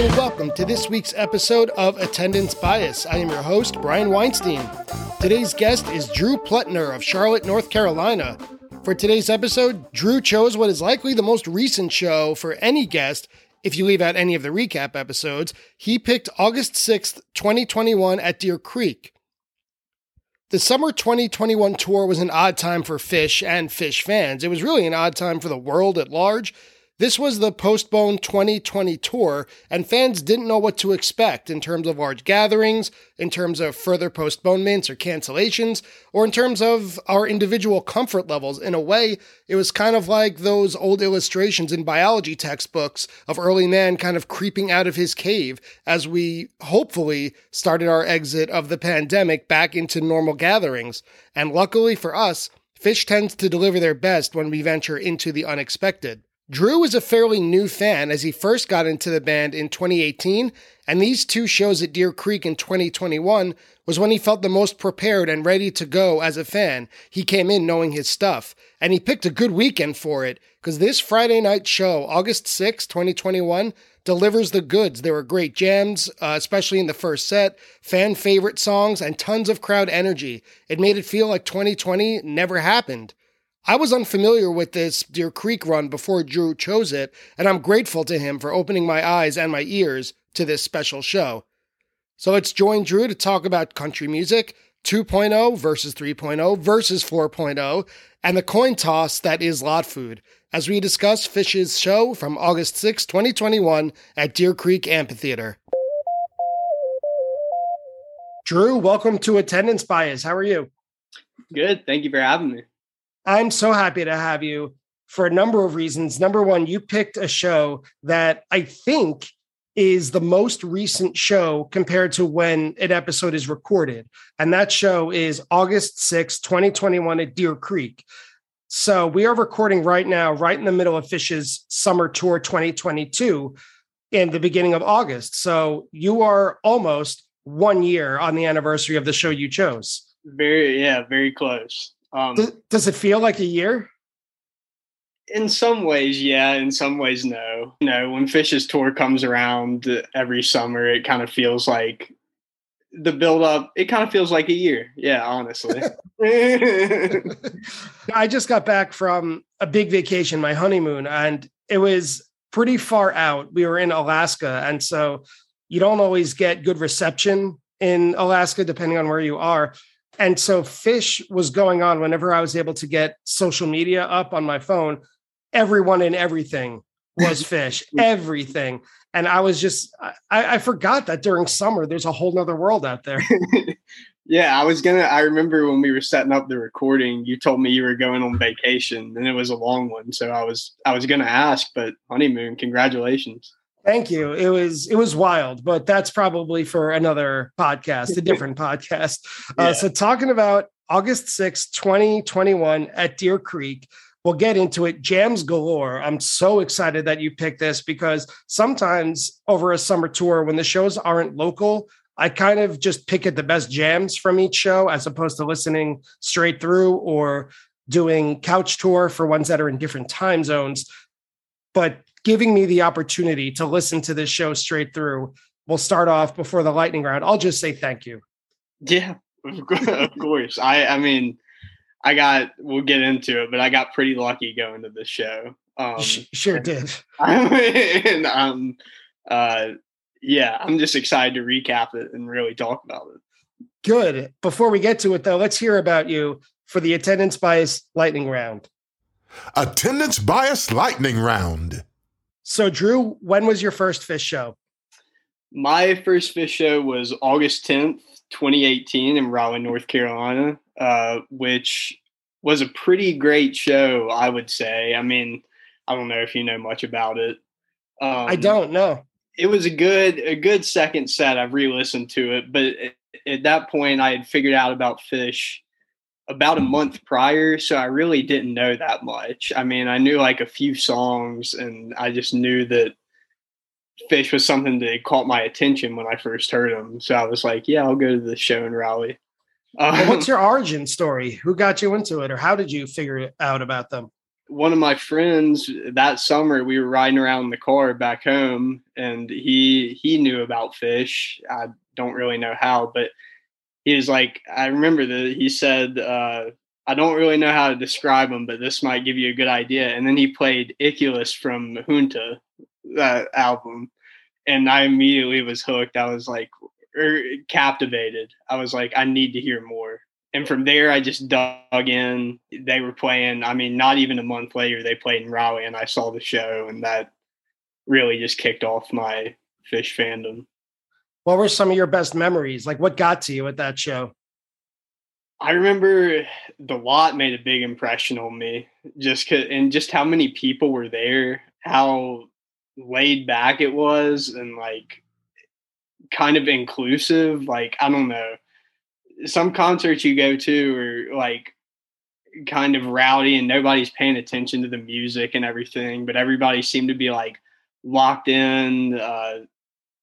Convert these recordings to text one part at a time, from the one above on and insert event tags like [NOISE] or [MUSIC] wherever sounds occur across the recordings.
and welcome to this week's episode of Attendance Bias. I am your host, Brian Weinstein. Today's guest is Drew Pletner of Charlotte, North Carolina. For today's episode, Drew chose what is likely the most recent show for any guest. If you leave out any of the recap episodes, he picked August 6th, 2021 at Deer Creek. The summer 2021 tour was an odd time for Phish and Phish fans. It was really an odd time for the world at large this was the postponed 2020 tour, and fans didn't know what to expect in terms of large gatherings, in terms of further postponements or cancellations, or in terms of our individual comfort levels. In a way, it was kind of like those old illustrations in biology textbooks of early man kind of creeping out of his cave as we hopefully started our exit of the pandemic back into normal gatherings. And luckily for us, Phish tends to deliver their best when we venture into the unexpected. Drew was a fairly new fan as he first got into the band in 2018, and these two shows at Deer Creek in 2021 was when he felt the most prepared and ready to go as a fan. He came in knowing his stuff, and he picked a good weekend for it because this Friday night show, August 6, 2021, delivers the goods. There were great jams, uh, especially in the first set, fan favorite songs, and tons of crowd energy. It made it feel like 2020 never happened. I was unfamiliar with this Deer Creek run before Drew chose it, and I'm grateful to him for opening my eyes and my ears to this special show. So let's join Drew to talk about country music 2.0 versus 3.0 versus 4.0 and the coin toss that is lot food as we discuss Phish's show from August 6, 2021 at Deer Creek Amphitheater. Drew, welcome to Attendance Bias. How are you? Good. Thank you for having me. I'm so happy to have you for a number of reasons. Number one, you picked a show that I think is the most recent show compared to when an episode is recorded. And that show is August 6, 2021 at Deer Creek. So we are recording right now, right in the middle of Phish's summer tour 2022 in the beginning of August. So you are almost one year on the anniversary of the show you chose. Very, yeah, very close. Um, does, does it feel like a year? In some ways, yeah. In some ways, no. You know, when Phish's tour comes around every summer, it kind of feels like the build up. It kind of feels like a year. Yeah, honestly. [LAUGHS] [LAUGHS] I just got back from a big vacation, my honeymoon, and it was pretty far out. We were in Alaska, and so you don't always get good reception in Alaska, depending on where you are. And so Phish was going on whenever I was able to get social media up on my phone. Everyone and everything was [LAUGHS] Phish, everything. And I was just, I, I forgot that during summer, there's a whole nother world out there. [LAUGHS] yeah, I was gonna. I remember when we were setting up the recording, you told me you were going on vacation, and it was a long one. So I was, I was gonna ask, but honeymoon, congratulations. Thank you. It was it was wild, but that's probably for another podcast, a different [LAUGHS] podcast. Uh, yeah. So talking about August 6, 2021 at Deer Creek. We'll get into it. Jams galore. I'm so excited that you picked this because sometimes over a summer tour, when the shows aren't local, I kind of just pick at the best jams from each show as opposed to listening straight through or doing couch tour for ones that are in different time zones. But giving me the opportunity to listen to this show straight through. We'll start off before the lightning round. I'll just say thank you. Yeah, of course. I I mean, I got we'll get into it, but I got pretty lucky going to this show. Um, sure did. [LAUGHS] and um, uh, yeah, I'm just excited to recap it and really talk about it. Good. Before we get to it, though, let's hear about you for the attendance bias lightning round. Attendance bias lightning round. So, Drew, when was your first Phish show? My first Phish show was August 10th, 2018, in Raleigh, North Carolina, uh, which was a pretty great show, I would say. I mean, I don't know if you know much about it. Um, I don't know. It was a good a good second set. I've re-listened to it, but at that point, I had figured out about Phish about a month prior, so I really didn't know that much. I mean, I knew like a few songs, and I just knew that Phish was something that caught my attention when I first heard him. So I was like, yeah, I'll go to the show in Raleigh. Um, well, what's your origin story? Who got you into it, or how did you figure out about them? one of my friends that summer we were riding around in the car back home and he he knew about Phish i don't really know how but he was like i remember that he said uh, i don't really know how to describe him but this might give you a good idea and then he played icculus from junta that album and i immediately was hooked i was like er, captivated i was like i need to hear more and from there I just dug in. They were playing. I mean, not even a month later, they played in Raleigh, and I saw the show, and that really just kicked off my Phish fandom. What were some of your best memories? Like, what got to you at that show? I remember the lot made a big impression on me, just and just how many people were there, how laid back it was, and like kind of inclusive. Like, I don't know some concerts you go to are like kind of rowdy and nobody's paying attention to the music and everything, but everybody seemed to be like locked in, uh,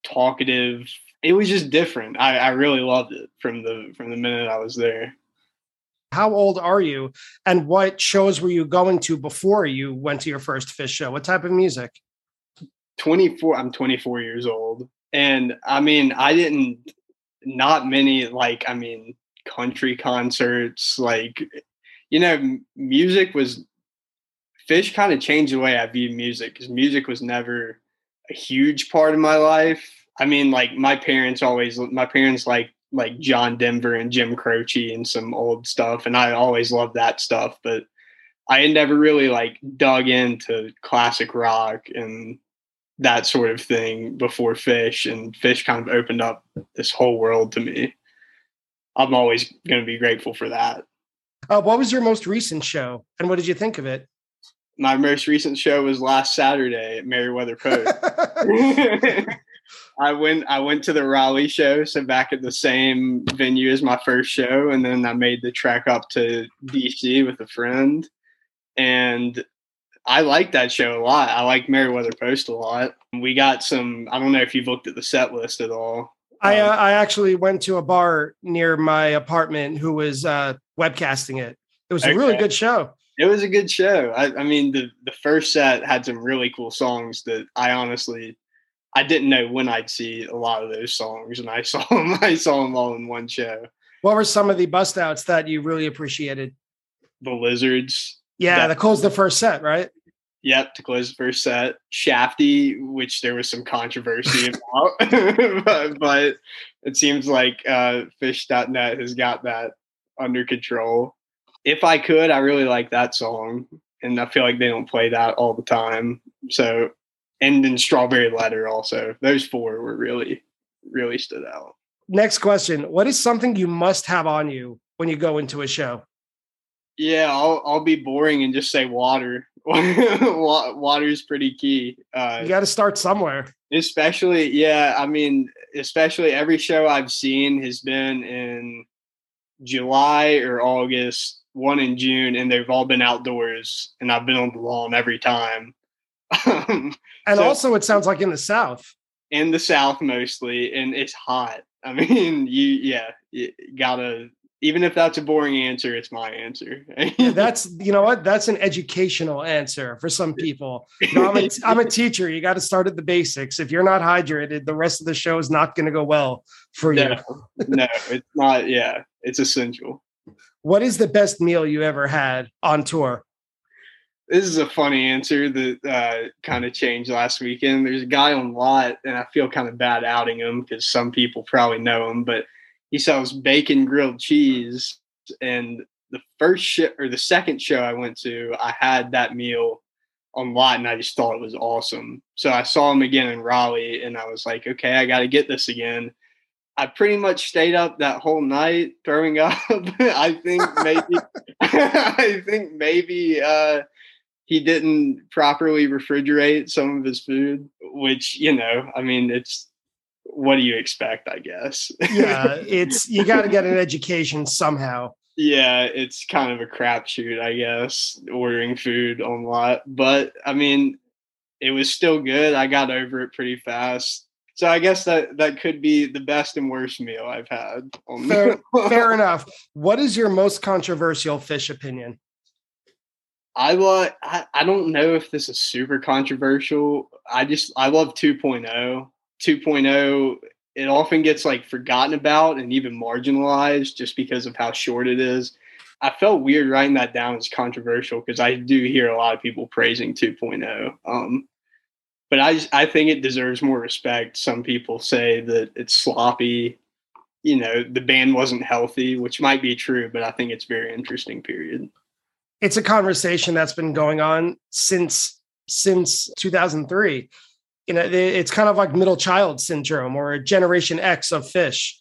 talkative. It was just different. I, I really loved it from the from the minute I was there. How old are you, and what shows were you going to before you went to your first Phish show? What type of music? Twenty four. I'm 24 years old, and I mean, I didn't not many like i mean country concerts like you know music was Phish kind of changed the way i view music because music was never a huge part of my life. I mean like my parents always my parents like like john denver and jim croce and some old stuff and i always loved that stuff but i never really like dug into classic rock and that sort of thing before Phish, and Phish kind of opened up this whole world to me. I'm always going to be grateful for that. Uh, what was your most recent show and what did you think of it my most recent show was last saturday at Meriwether Post [LAUGHS] [LAUGHS] i went i went to the raleigh show so back at the same venue as my first show and then i made the trek up to dc with a friend and I like that show a lot. I like Meriwether Post a lot. We got some. I don't know if you've looked at the set list at all. I uh, I actually went to a bar near my apartment who was uh, webcasting it. It was okay. a really good show. It was a good show. I, I mean, the the first set had some really cool songs that I honestly I didn't know when I'd see a lot of those songs, and I [LAUGHS] saw them. I saw them all in one show. What were some of the bust outs that you really appreciated? The Lizards. Yeah, that, that closed the first set, right? Yep, to close the first set. Shafty, which there was some controversy [LAUGHS] about, [LAUGHS] but, but, it seems like uh, Phish.net has got that under control. If I could, I really like that song, and I feel like they don't play that all the time. So, and then Strawberry Letter also. Those four were really, really stood out. Next question: What is something you must have on you when you go into a show? Yeah, I'll I'll be boring and just say water. [LAUGHS] water is pretty key. Uh, you got to start somewhere. Especially, yeah. I mean, especially every show I've seen has been in July or August, one in June, and they've all been outdoors, and I've been on the lawn every time. [LAUGHS] and so, also, it sounds like in the South. In the South, mostly, and it's hot. [LAUGHS] I mean, you yeah, you gotta even if that's a boring answer, it's my answer. [LAUGHS] yeah, that's you know what that's an educational answer for some people. Know, I'm, a, I'm a teacher. You got to start at the basics. If you're not hydrated, the rest of the show is not going to go well for no, you. no, it's not. Yeah, it's essential. What is the best meal you ever had on tour? This is a funny answer that uh, kind of changed last weekend. There's a guy on lot, and I feel kind of bad outing him because some people probably know him, but he sells bacon grilled cheese. And the first show or the second show I went to, I had that meal on lot and I just thought it was awesome. So I saw him again in Raleigh and I was like, okay, I got to get this again. I pretty much stayed up that whole night throwing up. [LAUGHS] I think maybe, [LAUGHS] I think maybe, uh, he didn't properly refrigerate some of his food, which, you know, I mean, it's what do you expect? I guess. yeah, [LAUGHS] it's you got to get an education somehow. Yeah, it's kind of a crapshoot, I guess, ordering food on lot. But I mean, it was still good. I got over it pretty fast. So I guess that that could be the best and worst meal I've had. fair, [LAUGHS] fair enough. What is your most controversial Phish opinion? I love. I, I don't know if this is super controversial. I just I love 2.0. 2.0 it often gets like forgotten about and even marginalized just because of how short it is. I felt weird writing that down as controversial because I do hear a lot of people praising 2.0. Um, but I I think it deserves more respect. Some people say that it's sloppy. You know, the band wasn't healthy, which might be true, but I think it's very interesting. Period. It's a conversation that's been going on since since 2003 you know, it's kind of like middle child syndrome or a generation X of Phish.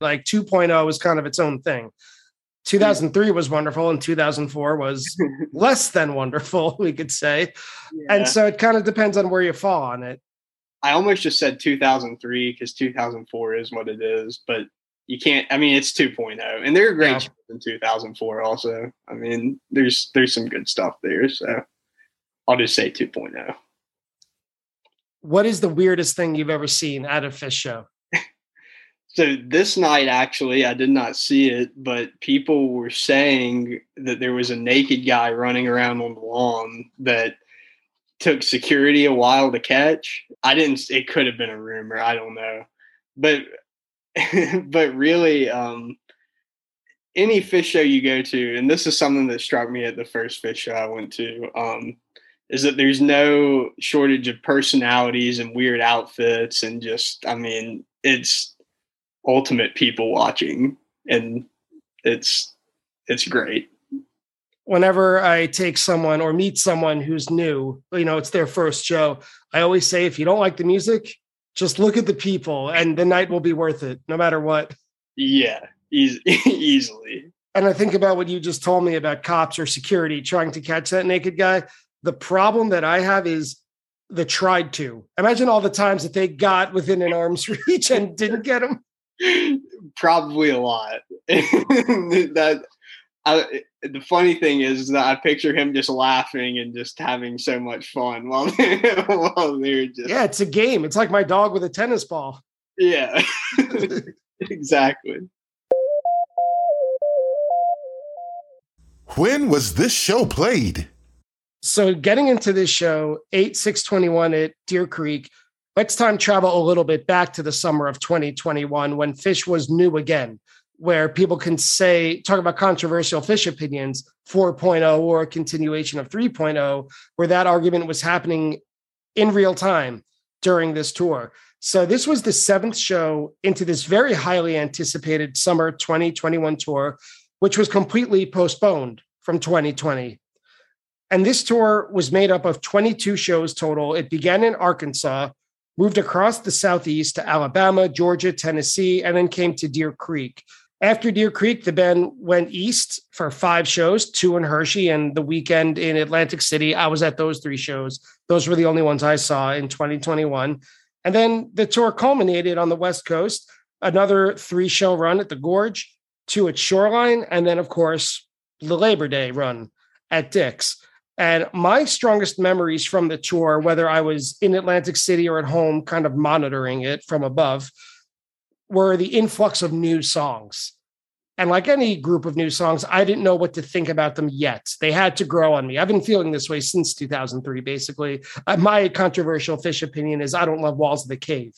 Like 2.0 is kind of its own thing. 2003 was wonderful and 2004 was [LAUGHS] less than wonderful, [LAUGHS] we could say. Yeah. And so it kind of depends on where you fall on it. I almost just said 2003 because 2004 is what it is, but you can't. I mean, it's 2.0, and they're great yeah. in 2004. Also, I mean, there's there's some good stuff there. So I'll just say 2.0 what is the weirdest thing you've ever seen at a Phish show? So this night, actually, I did not see it, but people were saying that there was a naked guy running around on the lawn that took security a while to catch. I didn't. It could have been a rumor. I don't know, but [LAUGHS] but really, um, any Phish show you go to, and this is something that struck me at the first Phish show I went to. Um, is that there's no shortage of personalities and weird outfits and just I mean it's ultimate people watching and it's it's great. Whenever I take someone or meet someone who's new, you know, it's their first show, I always say if you don't like the music, just look at the people and the night will be worth it no matter what. Yeah, easy, [LAUGHS] easily. And I think about what you just told me about cops or security trying to catch that naked guy. The problem that I have is the tried to. Imagine all the times that they got within an arm's [LAUGHS] reach and didn't get them. Probably a lot. [LAUGHS] that I, the funny thing is that I picture him just laughing and just having so much fun while they're, [LAUGHS] while they're just. Yeah, it's a game. It's like my dog with a tennis ball. Yeah, [LAUGHS] exactly. When was this show played? So getting into this show, 8 621 at Deer Creek, let's time travel a little bit back to the summer of 2021 when Phish was new again, where people can say, talk about controversial Phish opinions, 4.0 or a continuation of 3.0, where that argument was happening in real time during this tour. So this was the seventh show into this very highly anticipated summer 2021 tour, which was completely postponed from 2020 and this tour was made up of 22 shows total. It began in Arkansas, moved across the Southeast to Alabama, Georgia, Tennessee, and then came to Deer Creek. After Deer Creek, the band went east for five shows, two in Hershey and the weekend in Atlantic City. I was at those three shows. Those were the only ones I saw in 2021. And then the tour culminated on the West Coast, another three show run at the Gorge, two at Shoreline, and then, of course, the Labor Day run at Dick's. And my strongest memories from the tour, whether I was in Atlantic City or at home, kind of monitoring it from above, were the influx of new songs. And like any group of new songs, I didn't know what to think about them yet. They had to grow on me. I've been feeling this way since 2003, basically. Uh, my controversial Phish opinion is I don't love Walls of the Cave.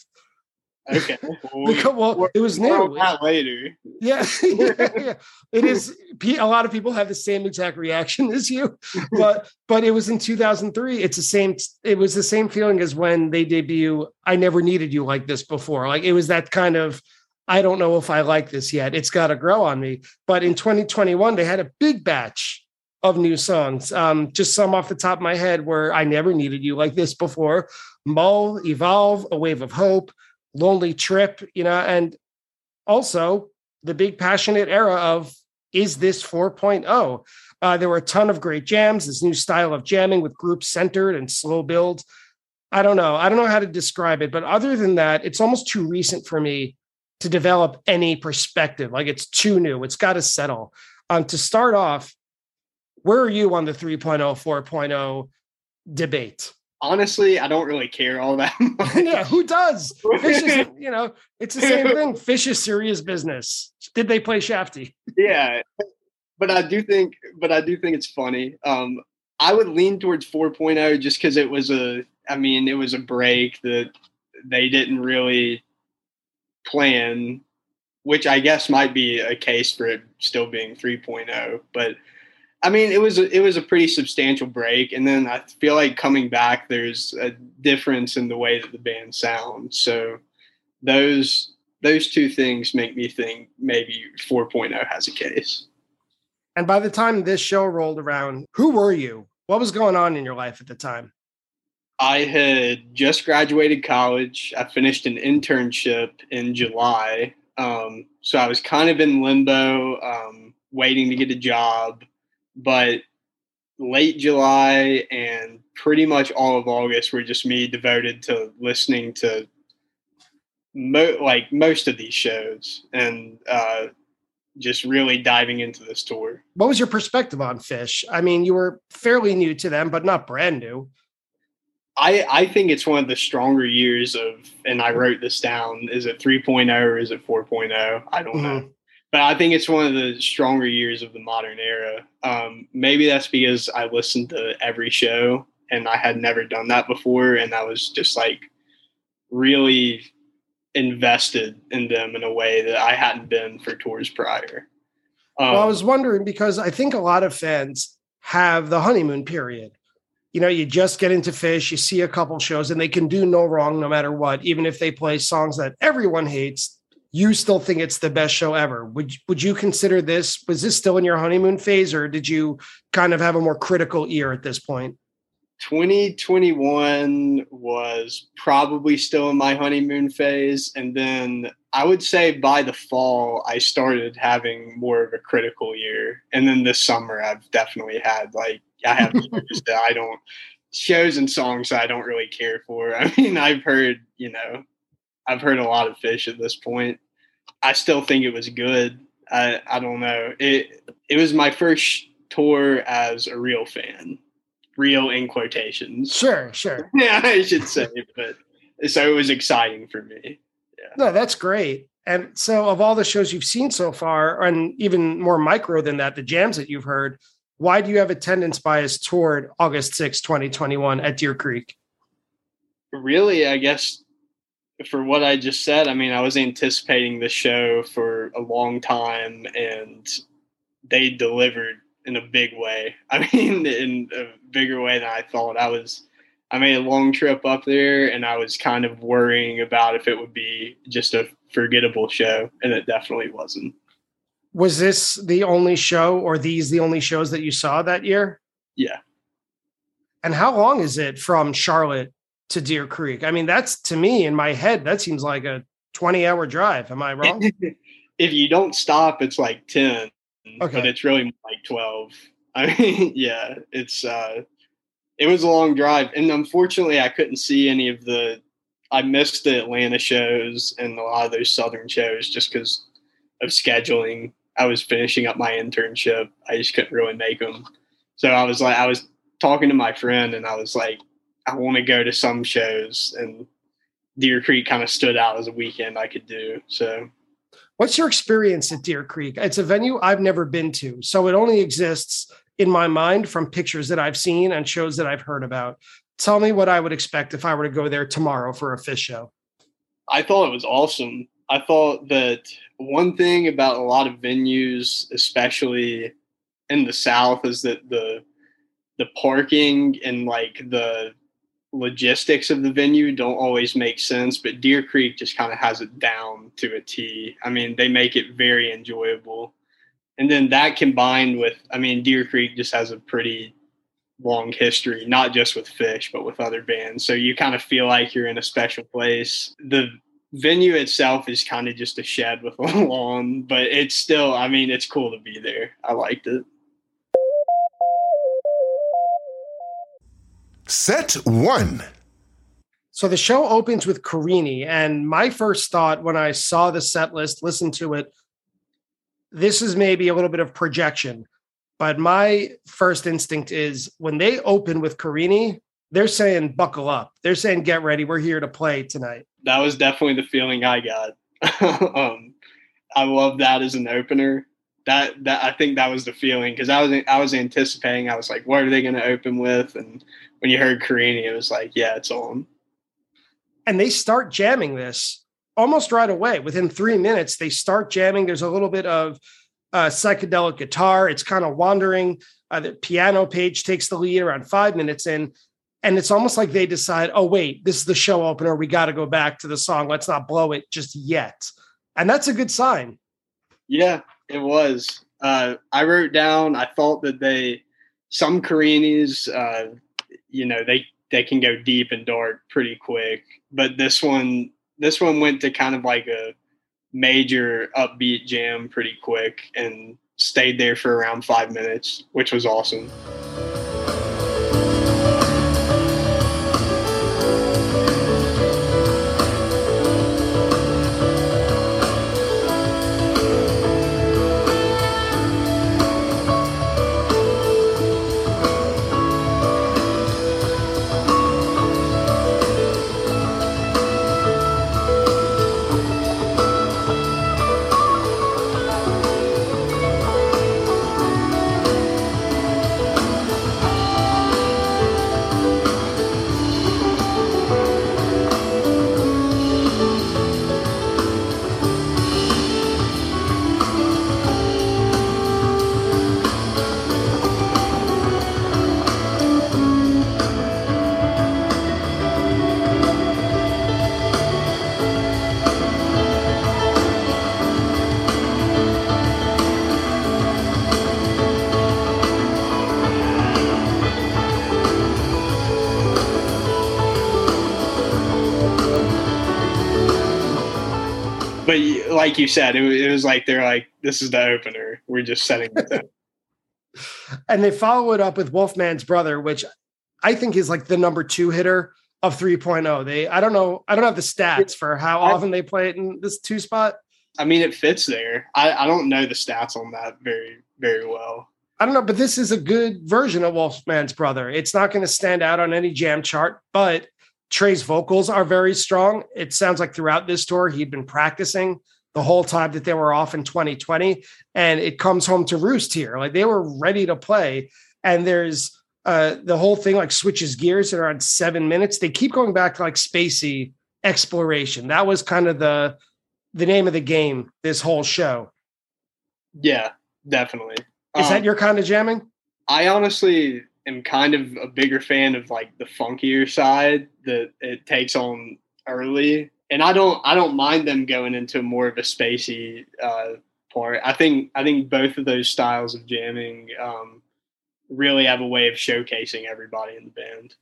Okay. [LAUGHS] Well, well it was new. That later. Yeah, yeah, [LAUGHS] [LAUGHS] yeah, It is. A lot of people have the same exact reaction as you, but but it was in 2003. It's the same. It was the same feeling as when they debut. I never needed you like this before. Like it was that kind of. I don't know if I like this yet. It's got to grow on me. But in 2021, they had a big batch of new songs. Um, just some off the top of my head where I never needed you like this before. Mull, Evolve, A Wave of Hope, lonely trip, you know, and also the big passionate era of is this 4.0? Uh, there were a ton of great jams, this new style of jamming with group centered and slow build. I don't know. I don't know how to describe it, but other than that, it's almost too recent for me to develop any perspective. Like it's too new. It's got to settle. Um, to start off, where are you on the 3.0, 4.0 debate? Honestly, I don't really care all that [LAUGHS] much. yeah, who does? Phish is, [LAUGHS] you know, it's the same thing. Phish is serious business. Did they play Shafty? yeah, but I do think, but I do think it's funny. Um, I would lean towards 4.0 just because it was a, I mean, it was a break that they didn't really plan, which I guess might be a case for it still being 3.0. But I mean, it was a, it was a pretty substantial break, and then I feel like coming back, there's a difference in the way that the band sounds. So those those two things make me think maybe 4.0 has a case. And by the time this show rolled around, who were you? What was going on in your life at the time? I had just graduated college. I finished an internship in July. Um, so I was kind of in limbo, um, waiting to get a job. But late July and pretty much all of August were just me devoted to listening to mo- like most of these shows and uh, just really diving into this tour. What was your perspective on Phish? I mean, you were fairly new to them, but not brand new. I, I think it's one of the stronger years of, and I wrote this down. Is it 3.0 or is it 4.0? I don't mm-hmm. know. But I think it's one of the stronger years of the modern era. Um, maybe that's because I listened to every show and I had never done that before. And I was just like really invested in them in a way that I hadn't been for tours prior. Um, well, I was wondering because I think a lot of fans have the honeymoon period. You know, you just get into Phish, you see a couple shows, and they can do no wrong no matter what. Even if they play songs that everyone hates, you still think it's the best show ever. Would would you consider this? Was this still in your honeymoon phase, or did you kind of have a more critical ear at this point? 2021 was probably still in my honeymoon phase. And then I would say by the fall, I started having more of a critical year. And then this summer, I've definitely had like, I have [LAUGHS] I don't, shows and songs I don't really care for. [LAUGHS] I mean, I've heard, you know, I've heard a lot of Phish at this point. I still think it was good. I, I don't know. It, it was my first tour as a real fan real in quotations. [LAUGHS] Sure, sure. yeah, I should say, but so it was exciting for me. Yeah. No, that's great. And so, of all the shows you've seen so far, and even more micro than that, the jams that you've heard, why do you have attendance bias toward August 6, 2021 at Deer Creek? Really, I guess for what I just said, I mean, I was anticipating the show for a long time and they delivered in a big way. [LAUGHS] I mean, in a bigger way than I thought. I was, I made a long trip up there, and I was kind of worrying about if it would be just a forgettable show, and it definitely wasn't. Was this the only show, or these the only shows that you saw that year? Yeah. And how long is it from Charlotte to Deer Creek? I mean, that's to me in my head, that seems like a 20 hour drive. Am I wrong? [LAUGHS] if you don't stop, it's like 10 okay. but it's really like 12. [LAUGHS] I mean, yeah, it's uh it was a long drive and unfortunately I couldn't see any of the I missed the Atlanta shows and a lot of those southern shows just cuz of scheduling. I was finishing up my internship. I just couldn't really make them. So I was like I was talking to my friend and I was like I want to go to some shows and Deer Creek kind of stood out as a weekend I could do. So What's your experience at Deer Creek? It's a venue I've never been to, so it only exists in my mind from pictures that I've seen and shows that I've heard about. Tell me what I would expect if I were to go there tomorrow for a Phish show. I thought it was awesome. I thought that one thing about a lot of venues, especially in the South, is that the the parking and like the logistics of the venue don't always make sense, but Deer Creek just kind of has it down to a T. I mean, they make it very enjoyable. And then that combined with, I mean, Deer Creek just has a pretty long history, not just with Phish, but with other bands. So you kind of feel like you're in a special place. The venue itself is kind of just a shed with a [LAUGHS] lawn, but it's still, I mean, it's cool to be there. I liked it. Set one. So the show opens with Carini, and my first thought when I saw the set list, listened to it, this is maybe a little bit of projection, but my first instinct is when they open with Carini, they're saying buckle up. They're saying get ready. We're here to play tonight. That was definitely the feeling I got. [LAUGHS] um, I love that as an opener. that that I think that was the feeling because I was I was anticipating. I was like, what are they going to open with? And when you heard Carini, it was like, yeah, it's on. And they start jamming this almost right away. Within three minutes, they start jamming. There's a little bit of uh, psychedelic guitar. It's kind of wandering. Uh, the piano page takes the lead around five minutes in. And it's almost like they decide, oh, wait, this is the show opener. We got to go back to the song. Let's not blow it just yet. And that's a good sign. Yeah, it was. Uh, I wrote down, I thought that they, some Carinis, uh, you know, they, they can go deep and dark pretty quick. But this one, this one went to kind of like a major upbeat jam pretty quick and stayed there for around five minutes, which was awesome. Like you said, it was, it was like they're like, this is the opener. We're just setting it up. [LAUGHS] and they follow it up with Wolfman's brother, which I think is like the number two hitter of 3.0. They, I don't know, I don't have the stats for how often they play it in this two spot. I mean, it fits there. I, I don't know the stats on that very, very well. I don't know, but this is a good version of Wolfman's brother. It's not going to stand out on any jam chart, but Trey's vocals are very strong. It sounds like throughout this tour, he'd been practicing the whole time that they were off in 2020. And it comes home to roost here. Like they were ready to play. And there's uh, the whole thing like switches gears at around seven minutes. They keep going back to like spacey exploration. That was kind of the the name of the game this whole show. Yeah, definitely. Is um, that your kind of jamming? I honestly am kind of a bigger fan of like the funkier side that it takes on early. And I don't I don't mind them going into more of a spacey uh, part. I think I think both of those styles of jamming um, really have a way of showcasing everybody in the band.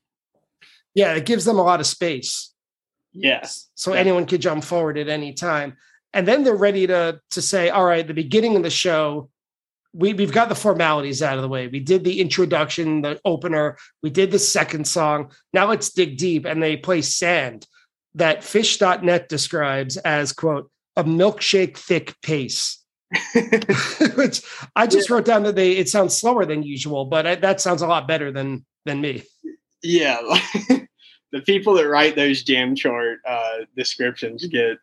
Yeah, it gives them a lot of space. Yes. So yeah. anyone could jump forward at any time. And then they're ready to to say, all right, the beginning of the show, we, we've got the formalities out of the way. We did the introduction, the opener, we did the second song. Now let's dig deep. And they play Sand that phish.net describes as, quote, a milkshake thick pace. [LAUGHS] Which I just yeah. wrote down that they it sounds slower than usual, but I, that sounds a lot better than than me. Yeah, [LAUGHS] the people that write those jam chart uh, descriptions get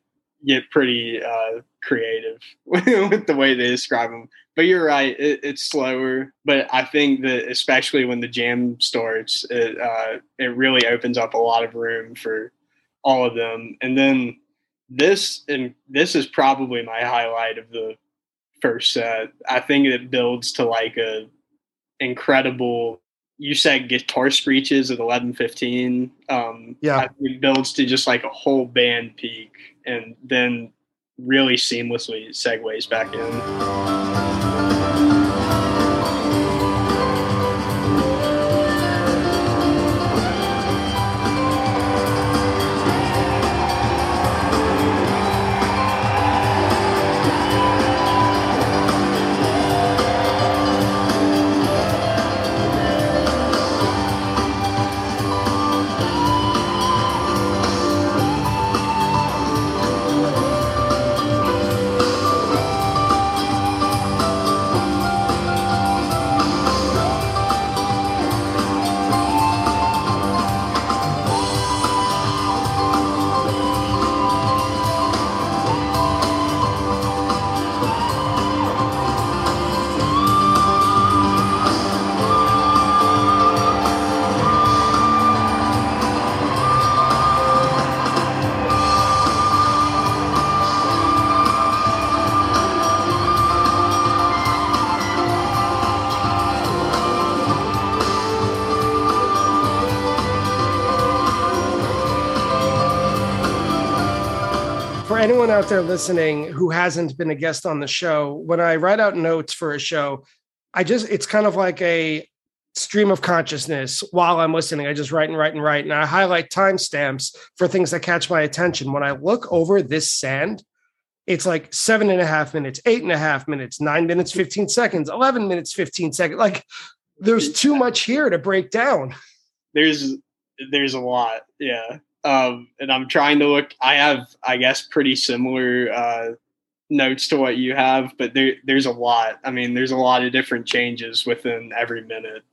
get pretty uh, creative [LAUGHS] with the way they describe them but you're right. It, it's slower, but I think that especially when the jam starts, it uh, it really opens up a lot of room for all of them. And then this and this is probably my highlight of the first set. I think it builds to like a incredible. You said guitar screeches at eleven fifteen. Um, yeah, it builds to just like a whole band peak, and then really seamlessly segues back in. Anyone out there listening who hasn't been a guest on the show, when I write out notes for a show, I just it's kind of like a stream of consciousness while I'm listening. I just write and write and write, and I highlight timestamps for things that catch my attention. When I look over this sand, it's like seven and a half minutes, eight and a half minutes, nine minutes, 15 seconds, 11 minutes, 15 seconds. Like there's too much here to break down. There's, there's a lot. Yeah. Um, and I'm trying to look, I have, I guess, pretty similar, uh, notes to what you have, but there, there's a lot. I mean, there's a lot of different changes within every minute.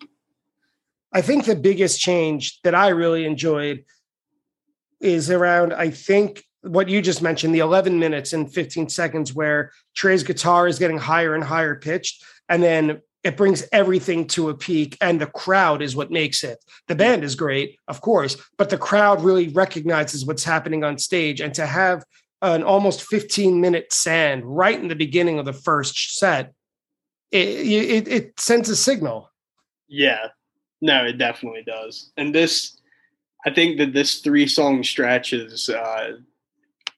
I think the biggest change that I really enjoyed is around, I think, what you just mentioned the 11 minutes and 15 seconds where Trey's guitar is getting higher and higher pitched. And then it brings everything to a peak, and the crowd is what makes it. The band is great, of course, but the crowd really recognizes what's happening on stage. And to have an almost 15 minute sand right in the beginning of the first set, it, it, it sends a signal. Yeah, no, it definitely does. And this, I think that this three song stretch is uh,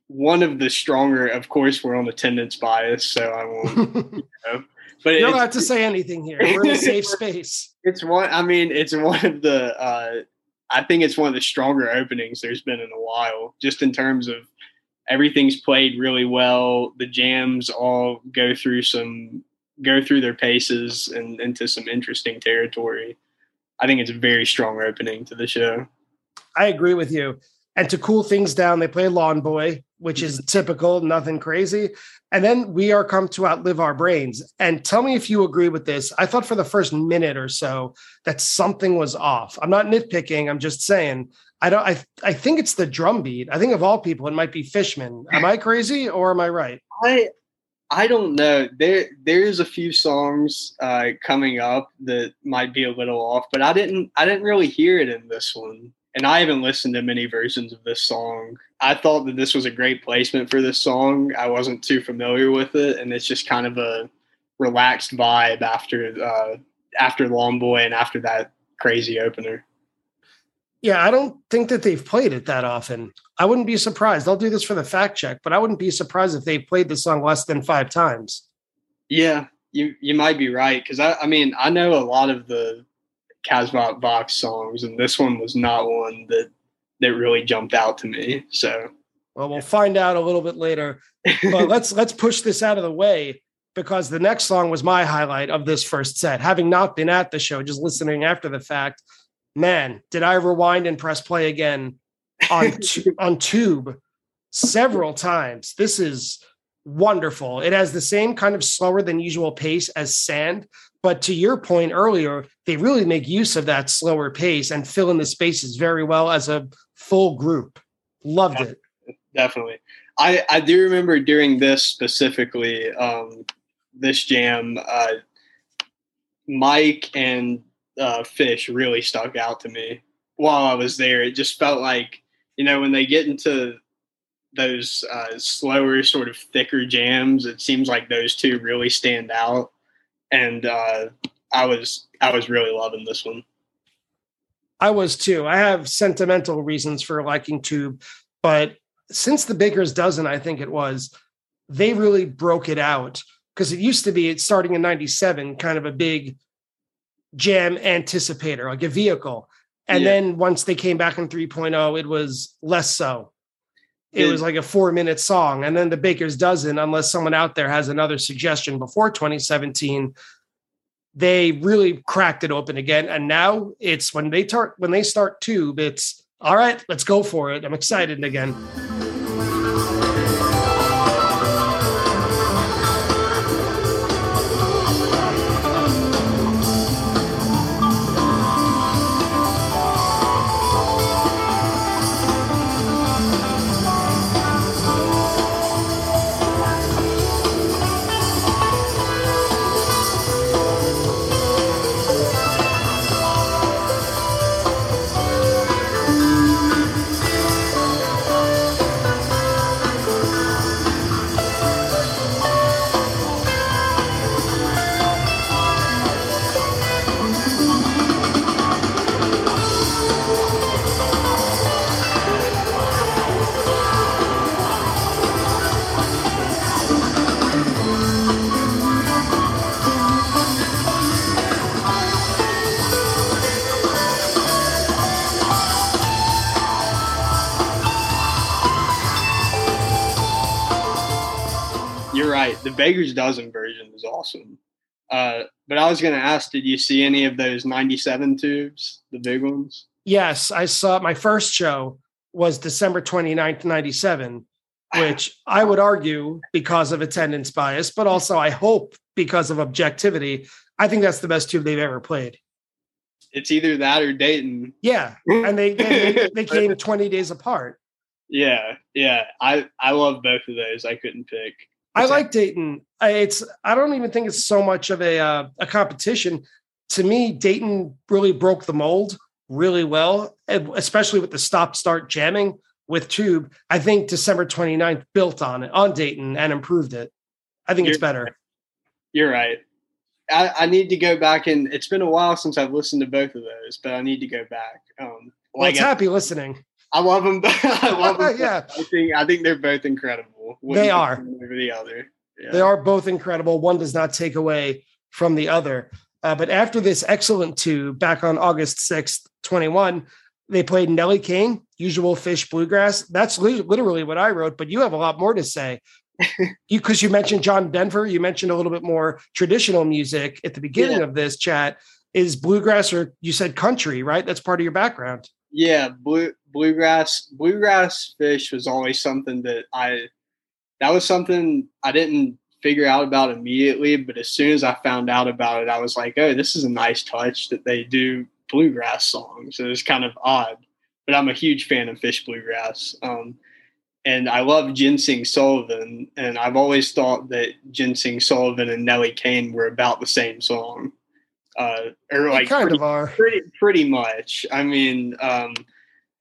one of the stronger. Of course, we're on attendance bias, so I won't. [LAUGHS] you know, but you don't have to say anything here. We're in a [LAUGHS] safe space. It's one. I mean, it's one of the. Uh, I think it's one of the stronger openings there's been in a while, just in terms of everything's played really well. The jams all go through some go through their paces and into some interesting territory. I think it's a very strong opening to the show. I agree with you. And to cool things down, they play Lawn Boy, which is typical, nothing crazy. And then we are come to outlive our brains. And tell me if you agree with this. I thought for the first minute or so that something was off. I'm not nitpicking. I'm just saying I don't. I I think it's the drum beat. I think of all people, it might be Fishman. Am I crazy or am I right? I I don't know. There there's a few songs uh, coming up that might be a little off, but I didn't I didn't really hear it in this one and I haven't listened to many versions of this song. I thought that this was a great placement for this song. I wasn't too familiar with it, and it's just kind of a relaxed vibe after uh, after Lawn Boy and after that crazy opener. Yeah, I don't think that they've played it that often. I wouldn't be surprised. I'll do this for the fact check, but I wouldn't be surprised if they played the song less than five times. Yeah, you you might be right because I, I mean I know a lot of the Kasvot Vox songs, and this one was not one that that really jumped out to me. So, well, we'll find out a little bit later. But [LAUGHS] let's let's push this out of the way because the next song was my highlight of this first set. Having not been at the show, just listening after the fact, man, did I rewind and press play again on [LAUGHS] on Tube several times. This is wonderful. It has the same kind of slower than usual pace as Sand, but to your point earlier, they really make use of that slower pace and fill in the spaces very well as a full group. Loved it. Definitely. I, I do remember during this specifically, um, this jam, uh, Mike and uh, Fish really stuck out to me while I was there. It just felt like, you know, when they get into those uh, slower, sort of thicker jams, it seems like those two really stand out and uh, I was I was really loving this one. I was too. I have sentimental reasons for liking Tube, but since the Baker's Dozen, I think it was, they really broke it out because it used to be it starting in 97, kind of a big jam anticipator, like a vehicle. And yeah. then once they came back in 3.0, it was less so it was like a four minute song. And then the Baker's Dozen, unless someone out there has another suggestion before 2017, they really cracked it open again. And now it's when they start when they start tube, it's all right, let's go for it. I'm excited again. The Baker's Dozen version is awesome. Uh, but I was going to ask, did you see any of those 97 tubes, the big ones? Yes, I saw my first show was December 29th, 97, which I would argue because of attendance bias, but also I hope because of objectivity. I think that's the best tube they've ever played. It's either that or Dayton. Yeah. And they, they, they [LAUGHS] came 20 days apart. Yeah. Yeah. I, I love both of those. I couldn't pick. I like Dayton. It's I don't even think it's so much of a uh, a competition. To me, Dayton really broke the mold really well, especially with the stop start jamming with Tube. I think December 29th built on it on Dayton and improved it. I think You're it's better. You're right. I, I, need to go back and it's been a while since I've listened to both of those, but I need to go back. Um, well, it's happy listening. I love them. [LAUGHS] I love them. [LAUGHS] yeah, I think I think they're both incredible. They are the other. Yeah. They are both incredible. One does not take away from the other. Uh, but after this excellent two, back on August 6th, 21, they played Nellie Kane, Usual Phish Bluegrass. That's li- literally what I wrote, but you have a lot more to say. [LAUGHS] you because you mentioned John Denver, you mentioned a little bit more traditional music at the beginning yeah. of this chat. Is bluegrass or you said country, right? That's part of your background. Yeah, blue bluegrass bluegrass Phish was always something that I that was something I didn't figure out about immediately, but as soon as I found out about it, I was like, oh, this is a nice touch that they do bluegrass songs. It was kind of odd, but I'm a huge fan of Phish Bluegrass. Um, and I love Ginseng Sullivan, and I've always thought that Ginseng Sullivan and Nellie Kane were about the same song, uh, or like they kind pretty, of are pretty pretty much. I mean, um,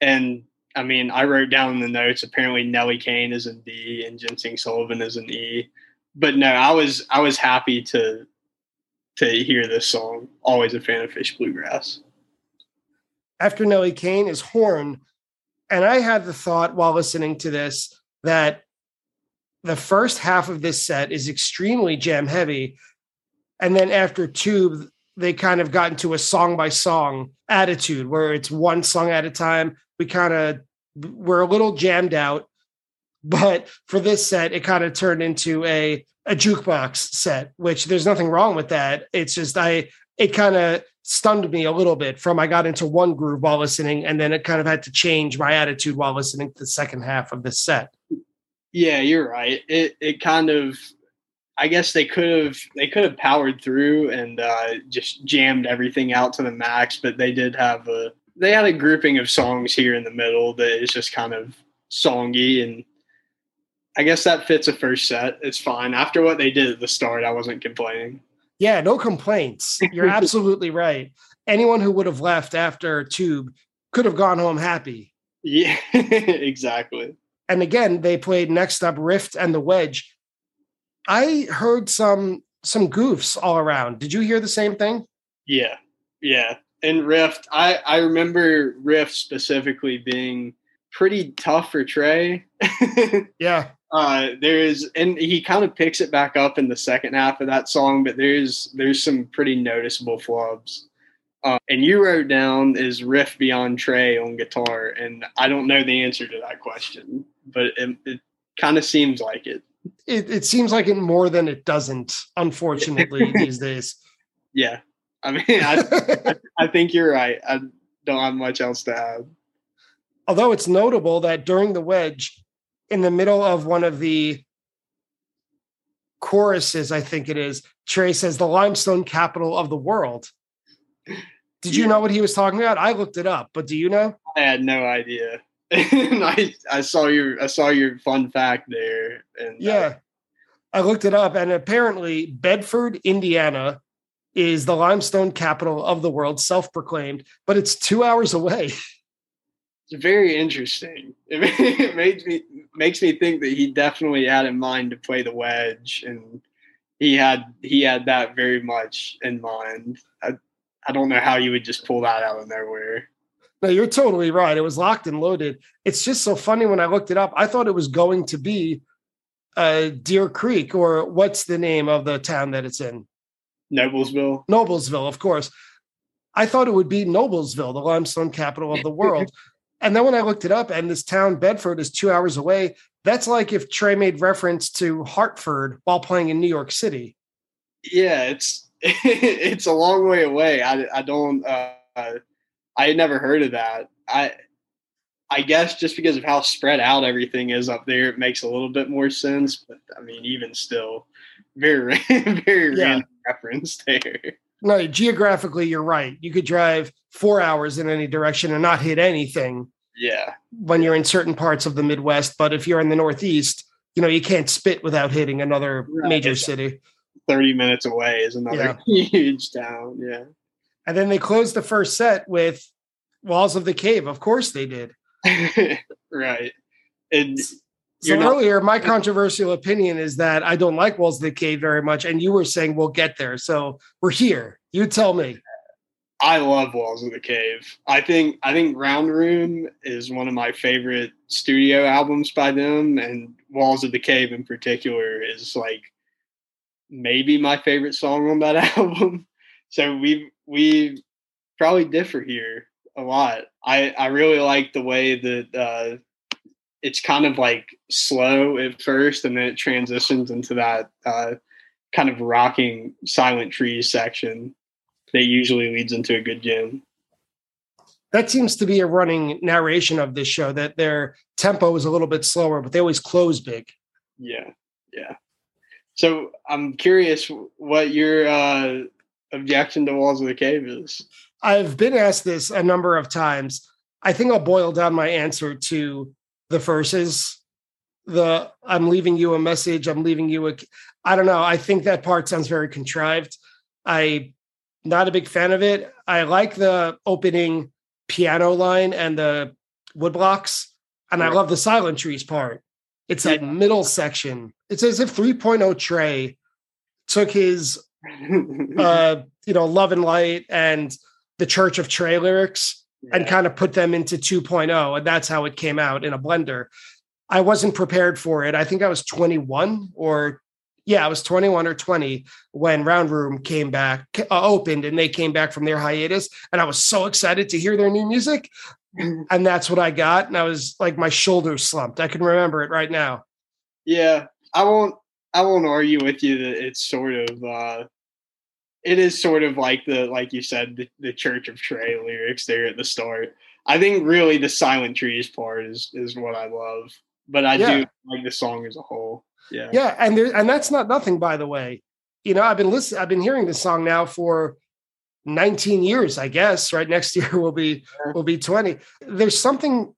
and I mean, I wrote down in the notes. Apparently, Nellie Kane is in D and Ginseng Sullivan is in E. But no, I was I was happy to to hear this song. Always a fan of Phish Bluegrass. After Nellie Kane is Horn, and I had the thought while listening to this that the first half of this set is extremely jam heavy, and then after Tube, they kind of got into a song by song attitude where it's one song at a time. We kind of were a little jammed out, but for this set, it kind of turned into a a jukebox set, which there's nothing wrong with that. It's just I it kind of stunned me a little bit from I got into one groove while listening, and then it kind of had to change my attitude while listening to the second half of this set. Yeah, you're right. It it kind of I guess they could have they could have powered through and uh, just jammed everything out to the max, but they did have a they had a grouping of songs here in the middle that is just kind of songy and I guess that fits a first set. It's fine. After what they did at the start, I wasn't complaining. Yeah, no complaints. You're [LAUGHS] absolutely right. Anyone who would have left after Tube could have gone home happy. Yeah, [LAUGHS] exactly. And again, they played next up Rift and the Wedge. I heard some some goofs all around. Did you hear the same thing? Yeah. Yeah and Rift, I I remember Rift specifically being pretty tough for Trey. [LAUGHS] yeah. Uh, there's and he kind of picks it back up in the second half of that song, but there's there's some pretty noticeable flubs. Uh, and you wrote down is Rift beyond Trey on guitar, and I don't know the answer to that question, but it, it kind of seems like it. it. It seems like it more than it doesn't, unfortunately, [LAUGHS] these days. Yeah, I mean, I, [LAUGHS] I, think you're right. I don't have much else to add. Although it's notable that during the wedge, in the middle of one of the choruses, I think it is, Trey says, the limestone capital of the world. Did you yeah. know what he was talking about? I looked it up, but do you know? I had no idea. [LAUGHS] I, I saw your I saw your fun fact there. And yeah. Uh, I looked it up, and apparently Bedford, Indiana, is the limestone capital of the world, self proclaimed, but it's two hours away. [LAUGHS] It's very interesting. [LAUGHS] It makes me makes me think that he definitely had in mind to play the wedge, and he had he had that very much in mind. I, I don't know how you would just pull that out of nowhere. No, you're totally right. It was locked and loaded. It's just so funny when I looked it up. I thought it was going to be uh, Deer Creek, or what's the name of the town that it's in? Noblesville. Noblesville, of course. I thought it would be Noblesville, the limestone capital of the [LAUGHS] world. And then when I looked it up, and this town, Bedford, is two hours away, that's like if Trey made reference to Hartford while playing in New York City. Yeah, it's [LAUGHS] it's a long way away. I I don't uh, I had never heard of that. I I guess just because of how spread out everything is up there, it makes a little bit more sense. But I mean, even still, very [LAUGHS] very yeah. random reference [LAUGHS] there. No, geographically, you're right. You could drive four hours in any direction and not hit anything. Yeah. When you're in certain parts of the Midwest, but if you're in the Northeast, you know you can't spit without hitting another right. major city. Thirty minutes away is another yeah. [LAUGHS] huge town. Yeah. And then they closed the first set with Walls of the Cave. Of course they did. [LAUGHS] right. And so not- earlier, my controversial opinion is that I don't like Walls of the Cave very much, and you were saying we'll get there. So we're here. You tell me. I love Walls of the Cave. I think I think Round Room is one of my favorite studio albums by them, and Walls of the Cave in particular is like maybe my favorite song on that [LAUGHS] album. So we we probably differ here a lot. I I really like the way that uh, it's kind of like slow at first, and then it transitions into that uh, kind of rocking silent trees section that usually leads into a good jam. That seems to be a running narration of this show that their tempo is a little bit slower, but they always close big. Yeah, yeah. So I'm curious what your uh, objection to Walls of the Cave is. I've been asked this a number of times. I think I'll boil down my answer to the verses. The I'm leaving you a message. I'm leaving you a. I don't know. I think that part sounds very contrived. I not a big fan of it. I like the opening piano line and the woodblocks, and I love the silent trees part. It's that middle section. It's as if 3.0 Trey took his [LAUGHS] uh, you know, Love and Light and the Church of Trey lyrics yeah. and kind of put them into 2.0. And that's how it came out in a blender. I wasn't prepared for it. I think I was 21 or yeah, I was 21 or 20 when Round Room came back, uh, opened, and they came back from their hiatus. And I was so excited to hear their new music. and that's what I got. And I was like, my shoulders slumped. I can remember it right now. Yeah. I won't, I won't argue with you that it's sort of, uh, it is sort of like the like you said the, the Church of Trey lyrics there at the start. I think really the Silent Trees part is is what I love, but I yeah. do like the song as a whole. Yeah, yeah, and there and that's not nothing by the way. You know, I've been listening. I've been hearing this song now for 19 years, I guess. Right next year [LAUGHS] will be will be 20. There's something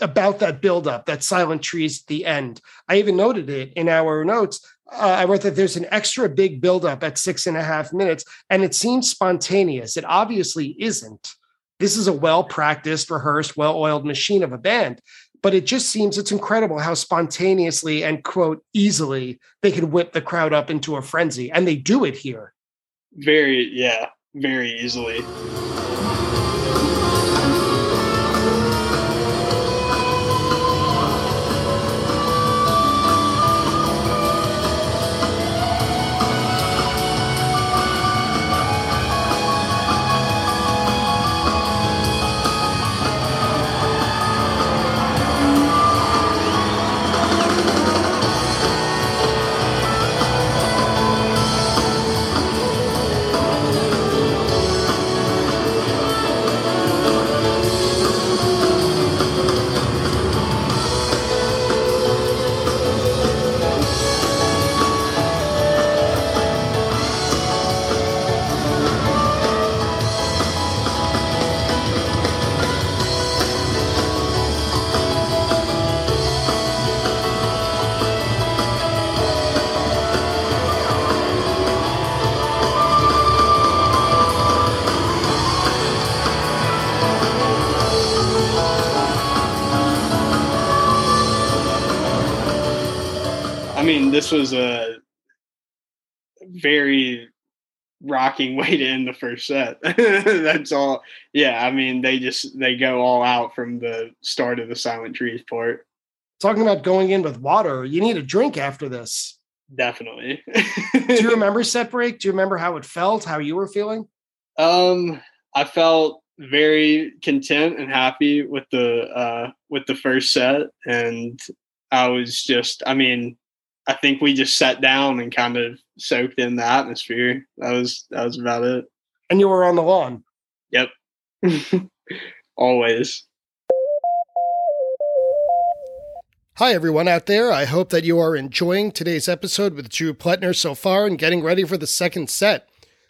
about that buildup, that silent trees at the end. I even noted it in our notes uh, I wrote that there's an extra big buildup at six and a half minutes, and it seems spontaneous. It obviously isn't. This is a well practiced, rehearsed, well oiled machine of a band, but it just seems it's incredible how spontaneously and, quote, easily they can whip the crowd up into a frenzy. And they do it here. Very, yeah, very easily. This was a very rocking [LAUGHS] way to end the first set. [LAUGHS] That's all. Yeah, I mean, they just they go all out from the start of the Silent Trees part. Talking about going in with water, you need a drink after this. Definitely. Do you [LAUGHS] remember set break? Do you remember how it felt? How you were feeling? Um, I felt very content and happy with the uh, with the first set, and I was just, I mean, I think we just sat down and kind of soaked in the atmosphere. That was that was about it. And you were on the lawn. Yep. [LAUGHS] Always. Hi, everyone out there. I hope that you are enjoying today's episode with Drew Pletner so far and getting ready for the second set.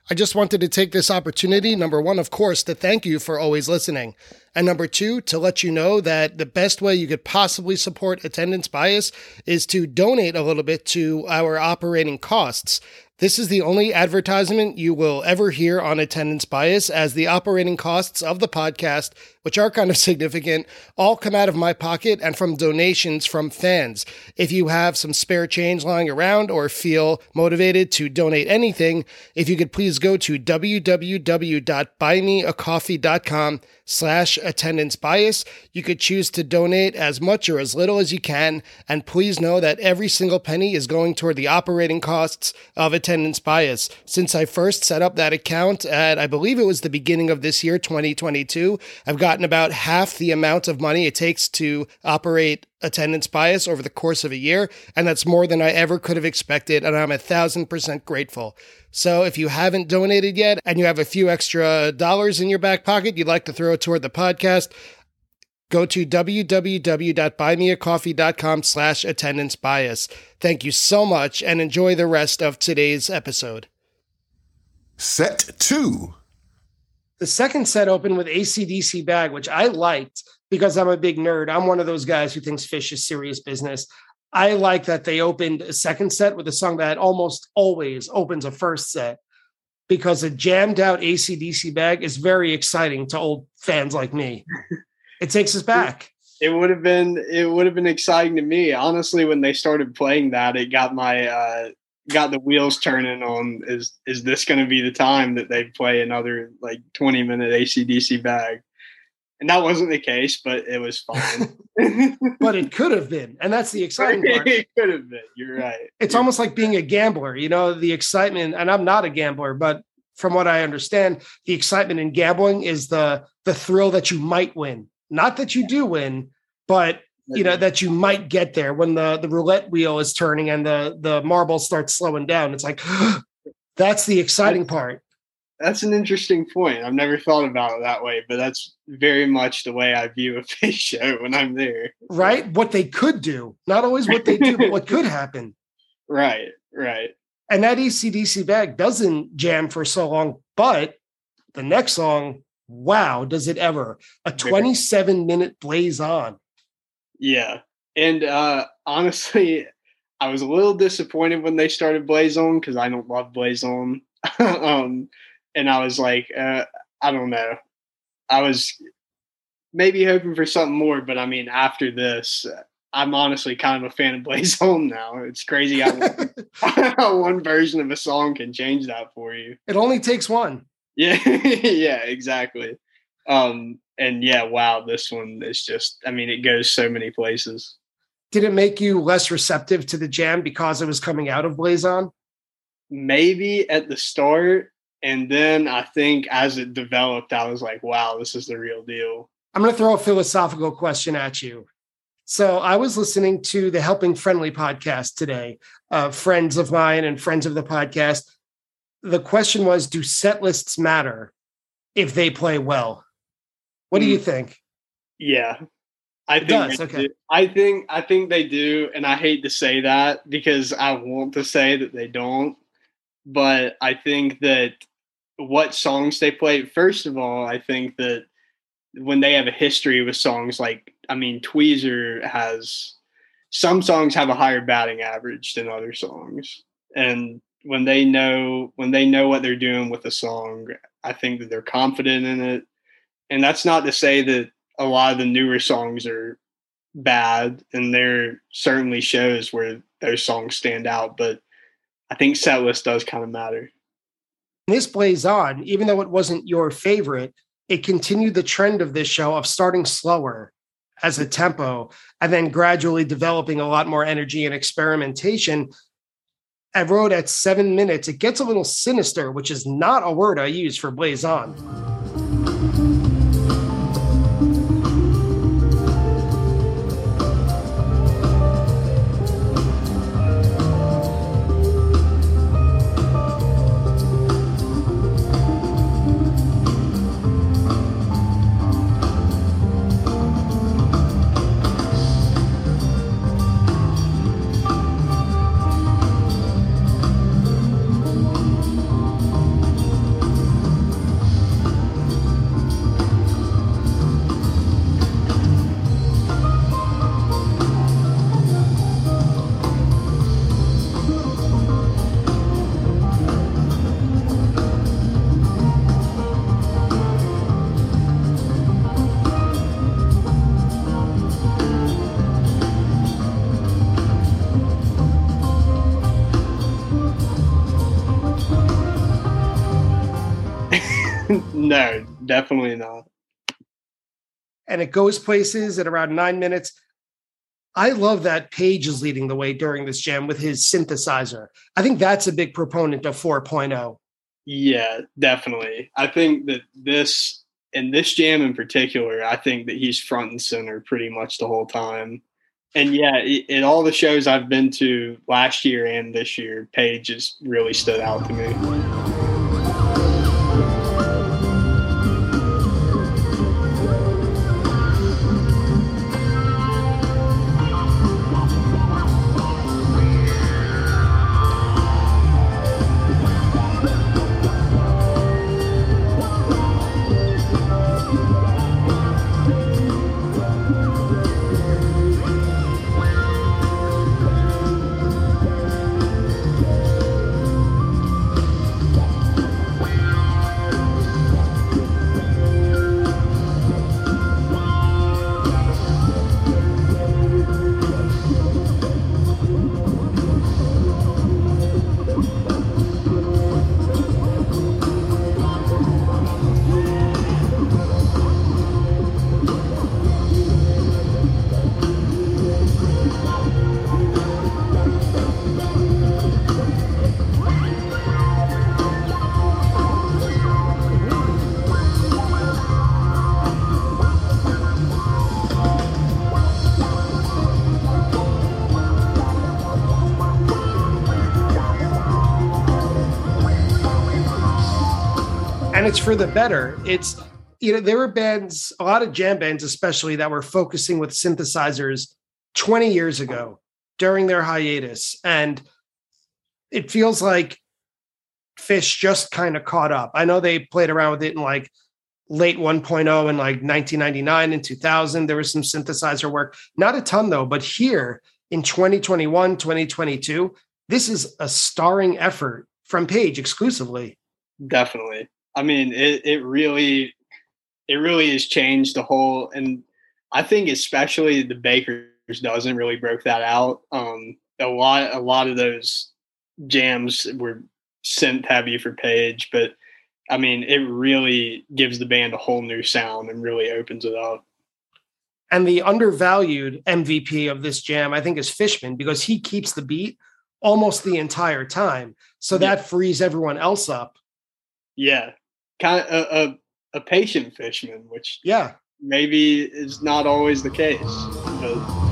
I just wanted to take this opportunity, number one, of course, to thank you for always listening. And number two, to let you know that the best way you could possibly support attendance bias is to donate a little bit to our operating costs. This is the only advertisement you will ever hear on attendance bias, as the operating costs of the podcast, which are kind of significant, all come out of my pocket and from donations from fans. If you have some spare change lying around or feel motivated to donate anything, if you could please go to www.buymeacoffee.com slash attendance bias. You could choose to donate as much or as little as you can, and please know that every single penny is going toward the operating costs of attendance bias. Since I first set up that account at, I believe it was the beginning of this year, 2022, I've gotten about half the amount of money it takes to operate attendance bias over the course of a year, and that's more than I ever could have expected, and I'm a thousand percent grateful. So if you haven't donated yet and you have a few extra dollars in your back pocket you'd like to throw it toward the podcast, go to www.buymeacoffee.com slash attendance bias. Thank you so much and enjoy the rest of today's episode. Set two. The second set opened with ACDC Bag, which I liked because I'm a big nerd. I'm one of those guys who thinks Phish is serious business. I like that they opened a second set with a song that almost always opens a first set because a jammed out ACDC bag is very exciting to old fans like me. It takes us back. It would have been it would have been exciting to me. Honestly, when they started playing that, it got my uh got the wheels turning on is is this gonna be the time that they play another like 20 minute ACDC bag? And that wasn't the case, but it was fine. [LAUGHS] [LAUGHS] but it could have been. And that's the exciting part. it could have been. You're right. It's almost like being a gambler, you know, the excitement, and I'm not a gambler, but from what I understand, the excitement in gambling is the the thrill that you might win. Not that you do win, but you know mm-hmm. that you might get there when the the roulette wheel is turning and the the marble starts slowing down. It's like [GASPS] that's the exciting part that's an interesting point. I've never thought about it that way, but that's very much the way I view a [LAUGHS] Phish show when I'm there. Right? What they could do, not always what they do, but what could [LAUGHS] happen. Right, right. And that ACDC bag doesn't jam for so long, but the next song, wow, does it ever? A 27 minute blaze on. Yeah. And uh honestly, I was a little disappointed when they started Blaze On because I don't love Blaze On. [LAUGHS] um, and I was like, uh, I don't know. I was maybe hoping for something more, but I mean, after this, I'm honestly kind of a fan of Blaze On now. It's crazy [LAUGHS] [LAUGHS] how one version of a song can change that for you. It only takes one. Yeah, yeah, exactly. Um, and yeah, wow, this one is just, I mean, it goes so many places. Did it make you less receptive to the jam because it was coming out of Blaze On? Maybe at the start, and then I think as it developed, I was like, wow, this is the real deal. I'm going to throw a philosophical question at you. So I was listening to the Helping Friendly podcast today, uh, friends of mine and friends of the podcast. The question was Do set lists matter if they play well? What do you hmm. think? Yeah. I think does, okay. Do. I think I think they do, and I hate to say that because I want to say that they don't, but I think that what songs they play. First of all, I think that when they have a history with songs like, I mean, Tweezer has some songs have a higher batting average than other songs, and when they know when they know what they're doing with a song, I think that they're confident in it. And that's not to say that a lot of the newer songs are bad, and there certainly shows where those songs stand out, but I think set list does kind of matter this Blaze On, even though it wasn't your favorite, it continued the trend of this show of starting slower as a tempo and then gradually developing a lot more energy and experimentation. I wrote at seven minutes, it gets a little sinister, which is not a word I use for Blaze On. Definitely not. And it goes places at around nine minutes. I love that Page is leading the way during this jam with his synthesizer. I think that's a big proponent of 4.0. Yeah, definitely. I think that this and this jam in particular, I think that he's front and center pretty much the whole time. And yeah, in all the shows I've been to last year and this year, Page has really stood out to me. It's for the better. It's you know there were bands, a lot of jam bands, especially that were focusing with synthesizers 20 years ago during their hiatus, and it feels like Phish just kind of caught up. I know they played around with it in like late 1.0 in like 1999 and 2000 there was some synthesizer work. Not a ton though but here in 2021 2022 this is a starring effort from page exclusively. Definitely I mean, it it really it really has changed the whole and I think especially the Baker's Dozen really broke that out. Um a lot a lot of those jams were synth heavy for Page, but I mean, it really gives the band a whole new sound and really opens it up. And the undervalued MVP of this jam, I think, is Fishman because he keeps the beat almost the entire time. So yeah. that frees everyone else up. Yeah, kind of a, a, a patient Fishman, which yeah maybe is not always the case. But,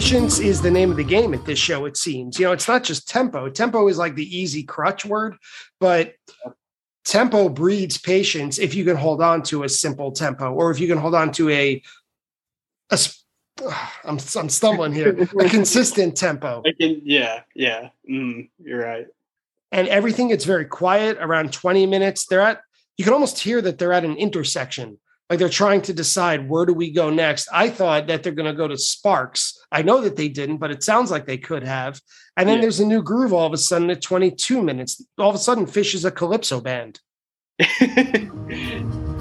patience is the name of the game at this show, it seems. You know, it's not just tempo. Tempo is like the easy crutch word, but tempo breeds patience if you can hold on to a simple tempo or if you can hold on to a, a [SIGHS] I'm, I'm stumbling here, a consistent tempo. [LAUGHS] Can, yeah, yeah, mm, you're right. And everything gets very quiet around 20 minutes. They're at, you can almost hear that they're at an intersection like they're trying to decide where do we go next. I thought that they're going to go to Sparks. I know that they didn't, but it sounds like they could have. And then yeah. there's a new groove all of a sudden at 22 minutes. All of a sudden, Phish is a calypso band. [LAUGHS]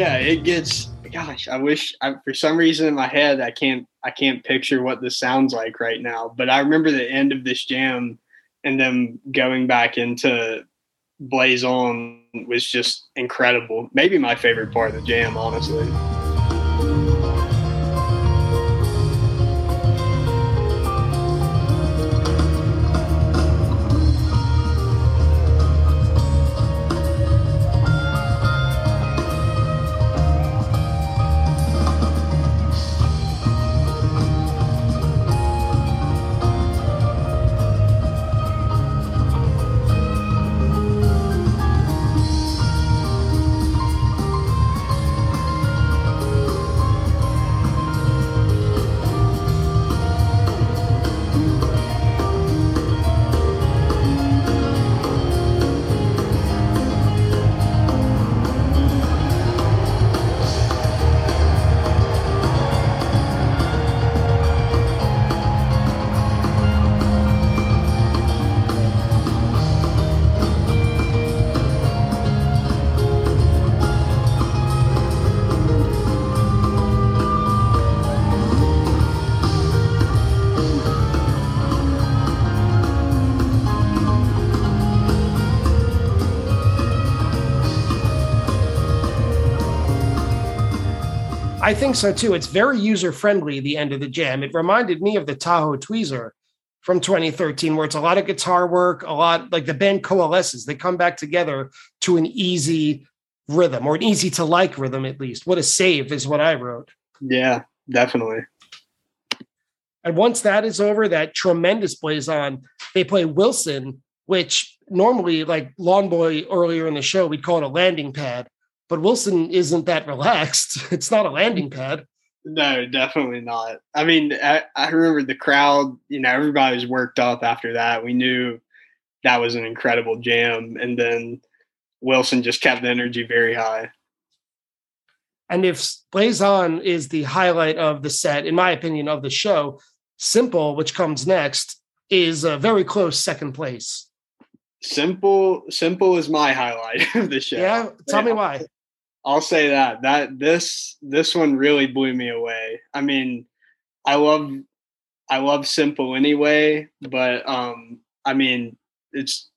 yeah, it gets. Gosh, I wish. I, for some reason in my head, I can't. I can't picture what this sounds like right now. But I remember the end of this jam, and then going back into Blaze On was just incredible. Maybe my favorite part of the jam, honestly. I think so too. It's very user friendly, the end of the jam. It reminded me of the Tahoe Tweezer from 2013, where it's a lot of guitar work, a lot like the band coalesces. They come back together to an easy rhythm or an easy to like rhythm, at least. What a save is what I wrote. Yeah, definitely. And once that is over, that tremendous Blaze On, they play Wilson, which normally, like Lawn Boy earlier in the show, we'd call it a landing pad but Wilson isn't that relaxed. [LAUGHS] It's not a landing pad. No, definitely not. I mean, I, I remember the crowd, you know, everybody was worked up after that. We knew that was an incredible jam. And then Wilson just kept the energy very high. And if Blaze On is the highlight of the set, in my opinion, of the show, Simple, which comes next, is a very close second place. Simple, simple is my highlight [LAUGHS] of the show. Yeah, tell me why. I'll say that that this this one really blew me away. I mean, I love I love simple anyway, but um I mean, it's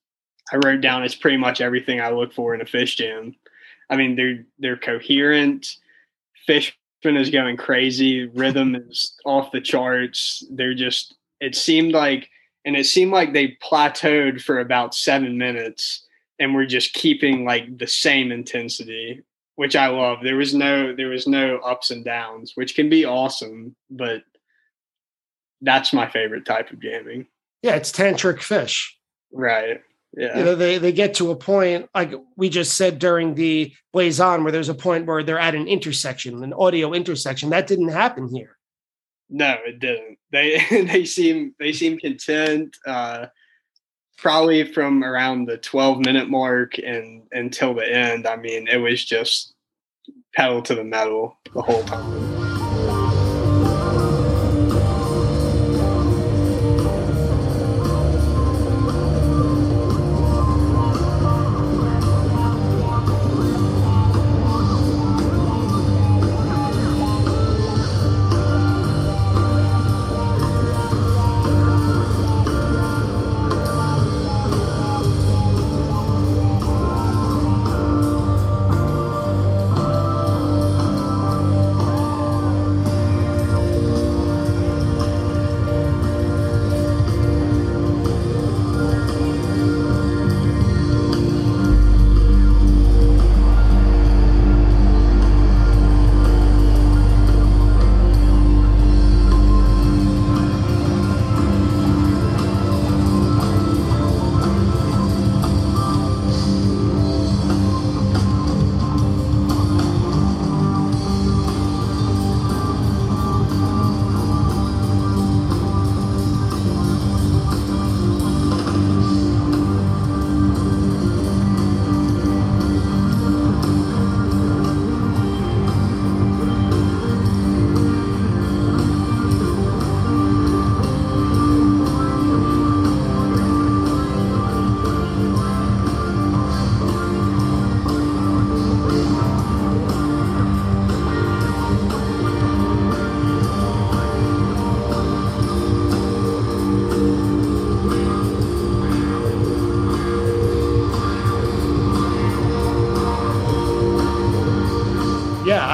I wrote down it's pretty much everything I look for in a Phish jam. I mean, they're they're coherent. Fishman is going crazy. Rhythm [LAUGHS] is off the charts. They're just. It seemed like, and it seemed like they plateaued for about seven minutes, and we're just keeping like the same intensity which I love. There was no there was no ups and downs, which can be awesome, but that's my favorite type of jamming. Yeah, it's tantric Phish. Right. Yeah. You know, they they get to a point like we just said during the Blaze On, where there's a point where they're at an intersection, an audio intersection. That didn't happen here. No, it didn't. They [LAUGHS] they seem they seem content. Uh, probably from around the 12 minute mark and until the end, I mean, it was just pedal to the metal the whole time.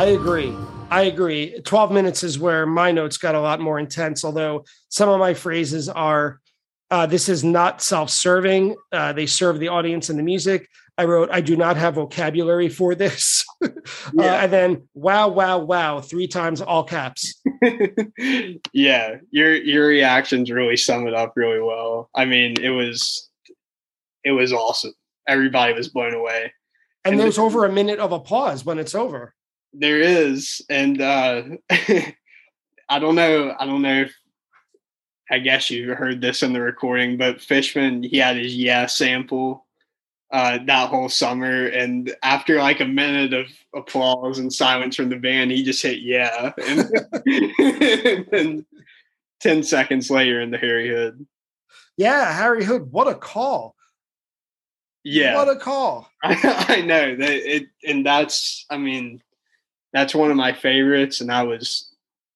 Agree. I agree. 12 minutes is where my notes got a lot more intense, although some of my phrases are uh, this is not self serving. Uh, they serve the audience and the music. I wrote, I do not have vocabulary for this. [LAUGHS] Uh, yeah. uh, and then, wow, wow, wow, three times all caps. [LAUGHS] yeah, your your reactions really sum it up really well. I mean, it was it was awesome. Everybody was blown away. And, and there's the, over a minute of applause when it's over. There is, and uh, [LAUGHS] I don't know. I don't know if I guess you heard this in the recording, but Fishman he had his yeah sample uh, that whole summer. And after like a minute of applause and silence from the band, he just hit yeah. And, [LAUGHS] and 10 seconds later in the Harry Hood. Yeah, Harry Hood, what a call. Yeah. What a call. I, [LAUGHS] I know that it and that's I mean, that's one of my favorites, and I was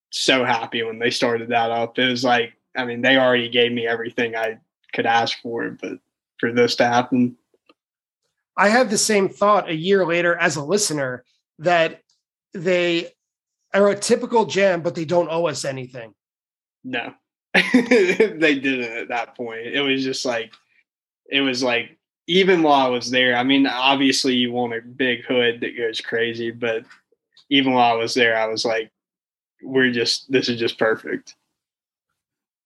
so happy when they started that up. It was like, I mean, they already gave me everything I could ask for, but for this to happen, I had the same thought a year later as a listener that they are a typical jam, but they don't owe us anything. No, [LAUGHS] they didn't at that point. It was just like, it was like, even while I was there, I mean, obviously you want a big hood that goes crazy, but even while I was there, I was like, we're just, this is just perfect.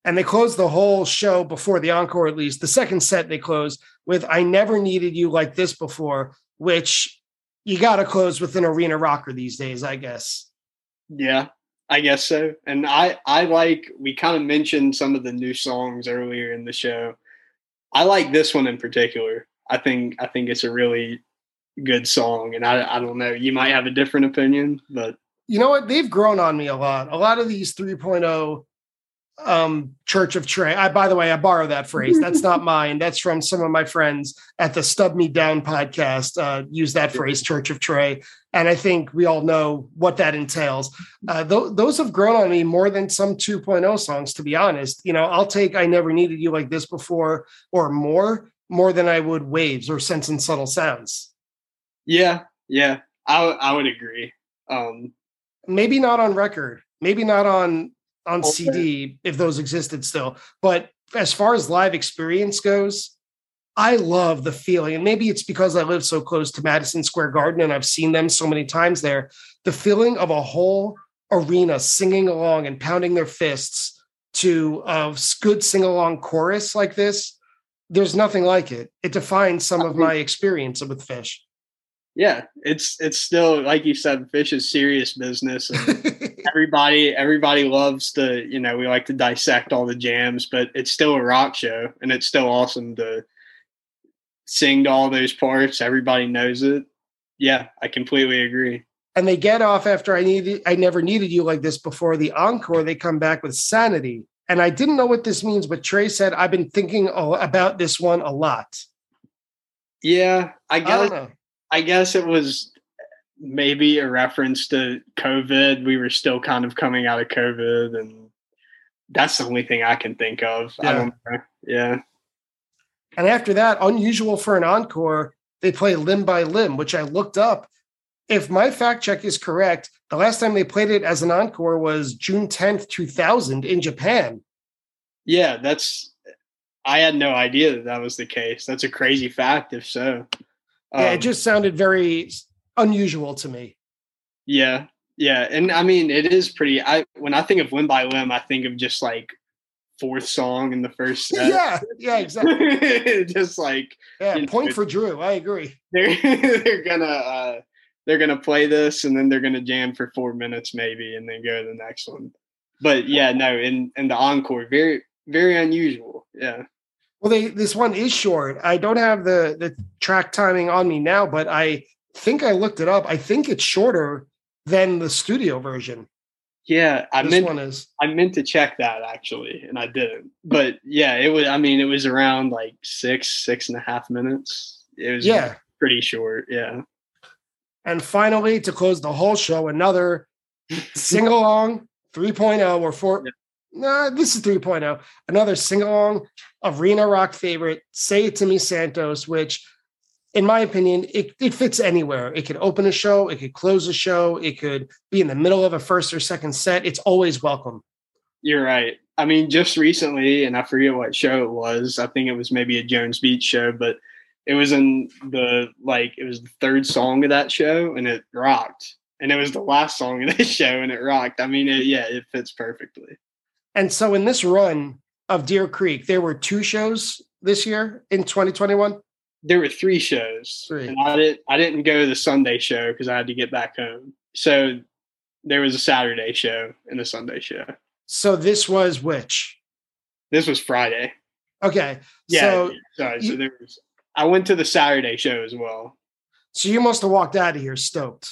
And they closed the whole show before the encore at least. The second set they closed with i never needed you like this before which you got to close with an arena rocker these days i guess. Yeah i guess so. And i i like we kind of mentioned some of the new songs earlier in the show. I like this one in particular. I think i think it's a really good song and i i don't know you might have a different opinion but you know what? They've grown on me a lot. A lot of these 3.0 um church of trey i by the way i borrow that phrase. That's not [LAUGHS] mine. That's from some of my friends at the stub me down podcast uh use that phrase church of trey and i think we all know what that entails. Uh th- those have grown on me more than some 2.0 songs to be honest. You know i'll take i never needed you like this before or more more than i would waves or sense and subtle sounds yeah yeah i, I would agree um maybe not on record maybe not on on okay. CD if those existed still. But as far as live experience goes, I love the feeling. And maybe it's because I live so close to Madison Square Garden and I've seen them so many times there. The feeling of a whole arena singing along and pounding their fists to a good sing along chorus like this, there's nothing like it. It defines some of my experience with Phish. Yeah, it's it's still like you said, Phish is serious business. [LAUGHS] everybody everybody loves to you know we like to dissect all the jams but it's still a rock show and it's still awesome to sing to all those parts. Everybody knows it. Yeah i completely agree. And they get off after i needed i never needed you like this before the encore. They come back with sanity. And i didn't know what this means but trey said i've been thinking about this one a lot. Yeah i guess I, guess it was maybe a reference to COVID. We were still kind of coming out of COVID, and that's the only thing I can think of. Yeah. I don't know. Yeah. And after that, unusual for an encore, they play limb by limb, which I looked up. If my fact check is correct, the last time they played it as an encore was June 10th, 2000 in Japan. Yeah, that's, I had no idea that that was the case. That's a crazy fact, if so. Um, yeah, it um, just sounded very unusual to me. Yeah, yeah, and I mean it is pretty. I when I think of limb by limb, I think of just like fourth song in the first [LAUGHS] set. yeah, yeah, exactly. [LAUGHS] just like yeah, point know, for Drew. I agree. They're [LAUGHS] they're gonna uh, they're gonna play this and then they're gonna jam for four minutes maybe and then go to the next one. But yeah, no, in in the encore, very very unusual. Yeah. Well, they this one is short. I don't have the the track timing on me now, but I think I looked it up. I think it's shorter than the studio version. Yeah, I this meant one is. I meant to check that actually, and I didn't. But yeah, it was. I mean, it was around like six, six and a half minutes. It was yeah, pretty short. Yeah. And finally, to close the whole show, another [LAUGHS] sing along 3.0 or 4. Yeah. Nah, this is 3.0. Another sing along arena rock favorite, Say It To Me Santos, which in my opinion, it, it fits anywhere. It could open a show, it could close a show, it could be in the middle of a first or second set. It's always welcome. You're right. I mean, just recently, and I forget what show it was. I think it was maybe a Jones Beach show, but it was in the like it was the third song of that show, and it rocked. And it was the last song of [LAUGHS] this show, and it rocked. I mean, it, yeah, it fits perfectly. And so, in this run of Deer Creek, there were two shows this year in 2021. There were three shows, Three. and I didn't. I didn't go to the Sunday show because I had to get back home. So there was a Saturday show and a Sunday show. So this was which? This was Friday. Okay. Yeah. So sorry. you- so there was. I went to the Saturday show as well. so you must have walked out of here stoked.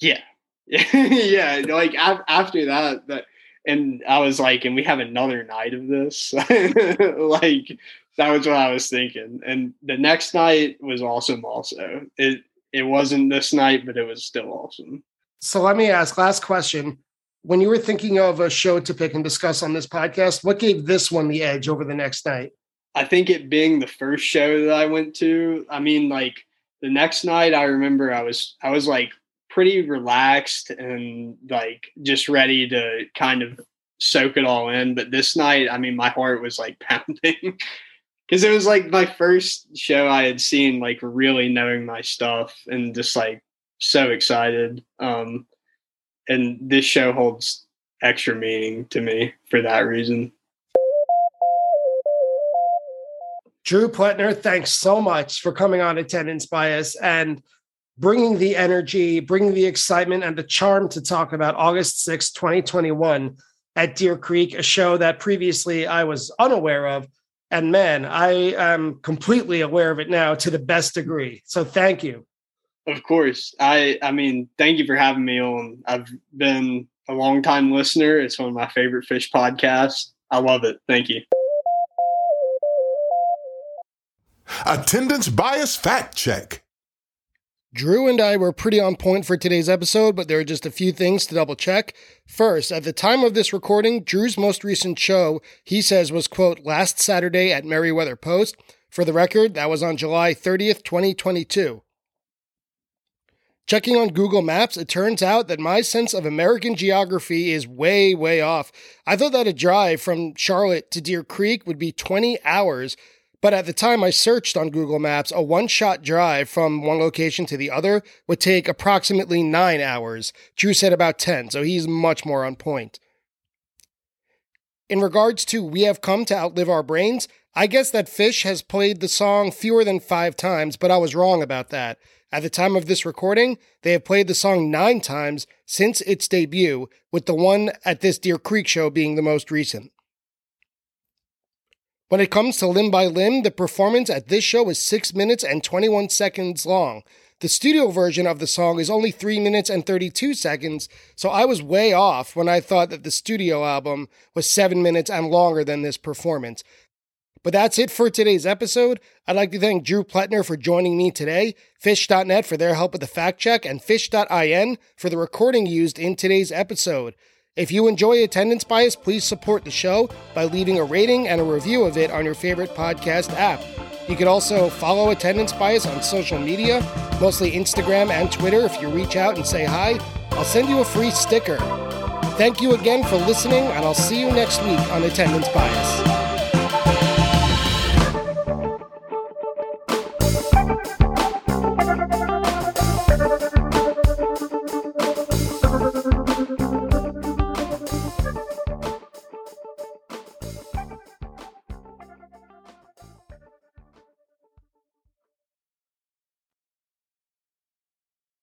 Yeah. [LAUGHS] yeah. Like after that, that, and I was like, and we have another night of this. [LAUGHS] like that was what I was thinking. And the next night was awesome. Also, it it wasn't this night, but it was still awesome. So let me ask last question. When you were thinking of a show to pick and discuss on this podcast, what gave this one the edge over the next night? I think it being the first show that I went to, I mean, like the next night, I remember I was I was like pretty relaxed and like just ready to kind of soak it all in. But this night, I mean, my heart was like [LAUGHS] pounding because it was like my first show I had seen, like really knowing my stuff and just like so excited. Um, and this show holds extra meaning to me for that reason. Drew Pletner, thanks so much for coming on Attendance Bias and bringing the energy, bringing the excitement and the charm to talk about August 6, 2021 at Deer Creek, a show that previously I was unaware of. And man, I am completely aware of it now to the best degree. So thank you. Of course. I I mean, thank you for having me on. I've been a long time listener. It's one of my favorite Phish podcasts. I love it. Thank you. Attendance bias fact check. Drew and I were pretty on point for today's episode, but there are just a few things to double check. First, at the time of this recording, Drew's most recent show, he says, was, quote, last Saturday at Merriweather Post. For the record, that was on July 30th, 2022. Checking on Google Maps, it turns out that my sense of American geography is way, way off. I thought that a drive from Charlotte to Deer Creek would be 20 hours, but at the time I searched on Google Maps, a one shot drive from one location to the other would take approximately nine hours. Drew said about 10, so he's much more on point. In regards to We Have Come to Outlive Our Brains, I guess that Phish has played the song fewer than five times, but I was wrong about that. At the time of this recording, they have played the song nine times since its debut, with the one at this Deer Creek show being the most recent. When it comes to Limb by Limb, the performance at this show is 6 minutes and 21 seconds long. The studio version of the song is only 3 minutes and 32 seconds, so I was way off when I thought that the studio album was 7 minutes and longer than this performance. But that's it for today's episode. I'd like to thank Drew Pletner for joining me today, Phish.net for their help with the fact check, and Phish.in for the recording used in today's episode. If you enjoy attendance bias, please support the show by leaving a rating and a review of it on your favorite podcast app. You can also follow Attendance Bias on social media, mostly Instagram and Twitter. If you reach out and say hi, I'll send you a free sticker. Thank you again for listening, and I'll see you next week on Attendance Bias.